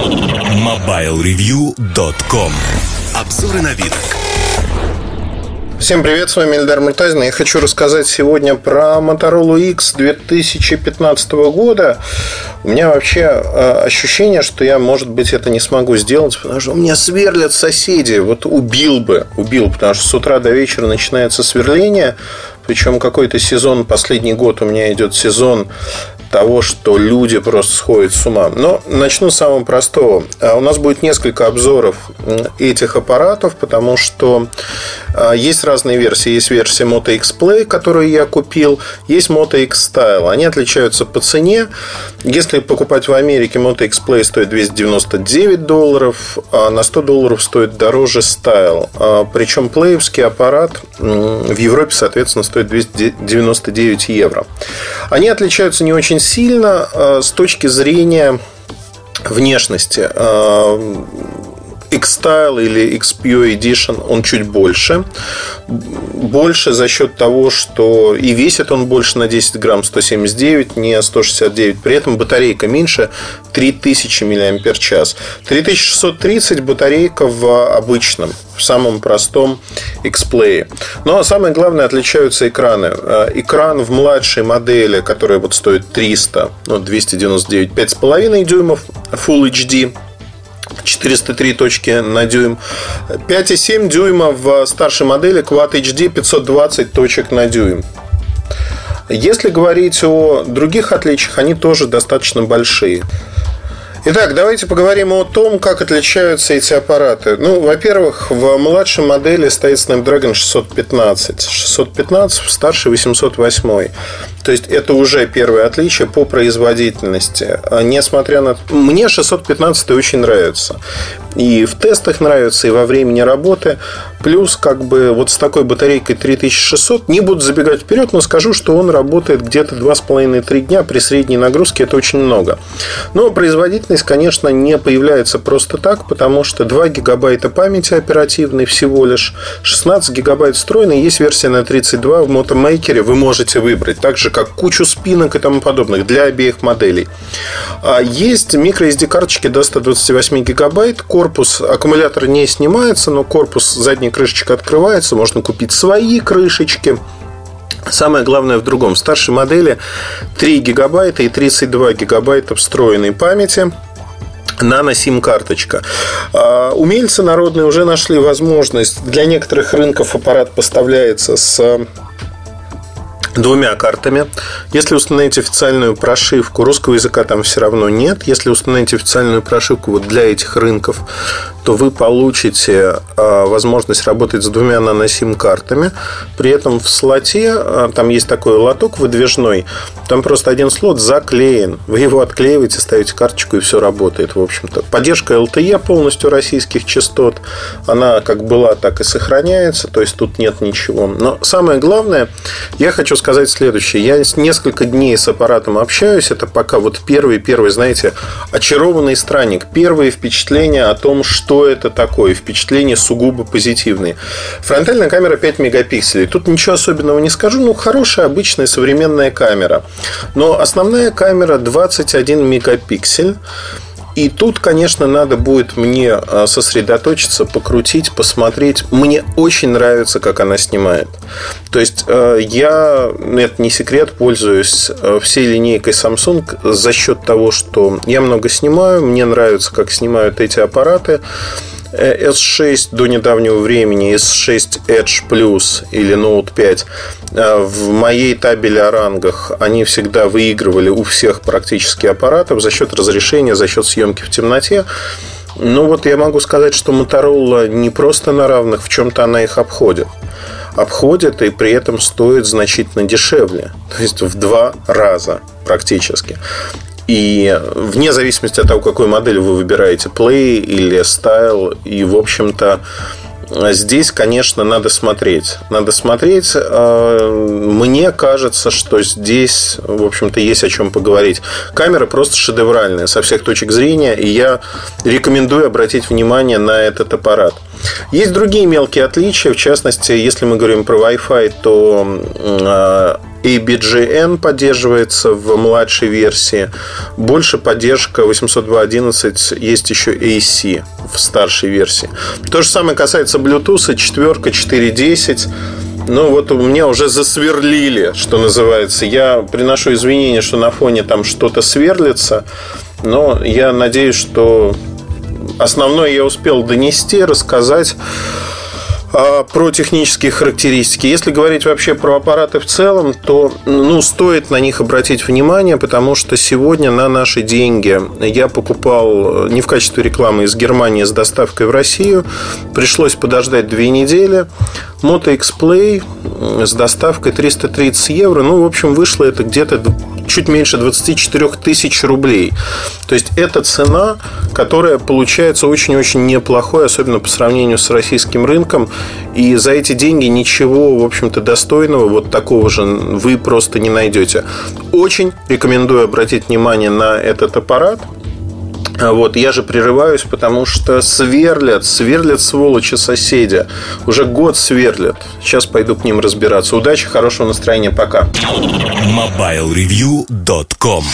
MobileReview.com Обзоры на вид. Всем привет, с вами Эльдар Муртазин. Я хочу рассказать сегодня про Motorola X 2015 года. У меня вообще э, ощущение, что я, может быть, это не смогу сделать, потому что у меня сверлят соседи. Вот убил бы, убил, потому что с утра до вечера начинается сверление. Причем какой-то сезон, последний год у меня идет сезон того, что люди просто сходят с ума. Но начну с самого простого. А у нас будет несколько обзоров этих аппаратов, потому что есть разные версии. Есть версия Moto X Play, которую я купил, есть Moto X Style. Они отличаются по цене. Если покупать в Америке, Moto X Play стоит 299 долларов, а на 100 долларов стоит дороже Style. А, причем плеевский аппарат в Европе, соответственно, стоит 299 евро. Они отличаются не очень сильно э, с точки зрения внешности. X-Style или X-Pure Edition, он чуть больше. Больше за счет того, что и весит он больше на 10 грамм, 179, не 169. При этом батарейка меньше 3000 мАч. 3630 батарейка в обычном, в самом простом X-Play. Но ну, а самое главное, отличаются экраны. Э, экран в младшей модели, которая вот стоит 300, ну, 299, 5,5 дюймов Full HD 403 точки на дюйм. 5,7 дюйма в старшей модели Quad HD 520 точек на дюйм. Если говорить о других отличиях, они тоже достаточно большие. Итак, давайте поговорим о том, как отличаются эти аппараты. Ну, во-первых, в младшей модели стоит Snapdragon 615. 615, в старшей 808. То есть это уже первое отличие по производительности. Несмотря на... Мне 615 очень нравится. И в тестах нравится, и во времени работы. Плюс, как бы, вот с такой батарейкой 3600, не буду забегать вперед, но скажу, что он работает где-то 2,5-3 дня при средней нагрузке. Это очень много. Но производительность, конечно, не появляется просто так, потому что 2 гигабайта памяти оперативной всего лишь, 16 гигабайт встроенной, есть версия на 32 в мотомейкере, вы можете выбрать. Также же как кучу спинок и тому подобных для обеих моделей. А есть microSD карточки до 128 гигабайт. Корпус аккумулятор не снимается, но корпус задней крышечка открывается. Можно купить свои крышечки. Самое главное в другом. В старшей модели 3 гигабайта и 32 гигабайта встроенной памяти нано-сим-карточка. А, умельцы народные уже нашли возможность. Для некоторых рынков аппарат поставляется с двумя картами. Если установить официальную прошивку, русского языка там все равно нет. Если установить официальную прошивку вот для этих рынков, то вы получите а, возможность работать с двумя наносим-картами. При этом в слоте, а, там есть такой лоток выдвижной, там просто один слот заклеен. Вы его отклеиваете, ставите карточку и все работает, в общем-то. Поддержка LTE полностью российских частот, она как была, так и сохраняется, то есть тут нет ничего. Но самое главное, я хочу сказать следующее. Я несколько дней с аппаратом общаюсь, это пока вот первый, первый, знаете, очарованный странник, первые впечатления о том, что это такое. Впечатление сугубо позитивные. Фронтальная камера 5 мегапикселей. Тут ничего особенного не скажу. Ну, хорошая, обычная, современная камера. Но основная камера 21 мегапиксель. И тут, конечно, надо будет мне а, сосредоточиться, покрутить, посмотреть. Мне очень нравится, как она снимает. То есть а, я, это не секрет, пользуюсь а, всей линейкой Samsung за счет того, что я много снимаю, мне нравится, как снимают эти аппараты. S6 до недавнего времени, S6 Edge Plus или Note 5 э, в моей табели о рангах они всегда выигрывали у всех практически аппаратов за счет разрешения, за счет съемки в темноте. Ну вот я могу сказать, что Motorola не просто на равных, в чем-то она их обходит. Обходит и при этом стоит значительно дешевле. То есть в два раза практически. И вне зависимости от того, какую модель вы выбираете, Play или Style, и, в общем-то, Здесь, конечно, надо смотреть. Надо смотреть. А, мне кажется, что здесь, в общем-то, есть о чем поговорить. Камера просто шедевральная со всех точек зрения, и я рекомендую обратить внимание на этот аппарат. Есть другие мелкие отличия. В частности, если мы говорим про Wi-Fi, то а, ABGN поддерживается в младшей версии. Больше поддержка 802.11 есть еще AC в старшей версии. То же самое касается Bluetooth, четверка, 4.10. Ну вот у меня уже засверлили, что называется. Я приношу извинения, что на фоне там что-то сверлится. Но я надеюсь, что основное я успел донести, рассказать. А, про технические характеристики. Если говорить вообще про аппараты в целом, то ну, стоит на них обратить внимание, потому что сегодня на наши деньги я покупал э, не в качестве рекламы из Германии с доставкой в Россию. Пришлось подождать две недели. Moto X-Play с доставкой 330 евро. Ну, в общем, вышло это где-то чуть меньше 24 тысяч рублей. То есть это цена, которая получается очень-очень неплохой, особенно по сравнению с российским рынком. И за эти деньги ничего, в общем-то, достойного, вот такого же вы просто не найдете. Очень рекомендую обратить внимание на этот аппарат. Вот, я же прерываюсь, потому что сверлят, сверлят сволочи соседи. Уже год сверлят. Сейчас пойду к ним разбираться. Удачи, хорошего настроения, пока. MobileReview.com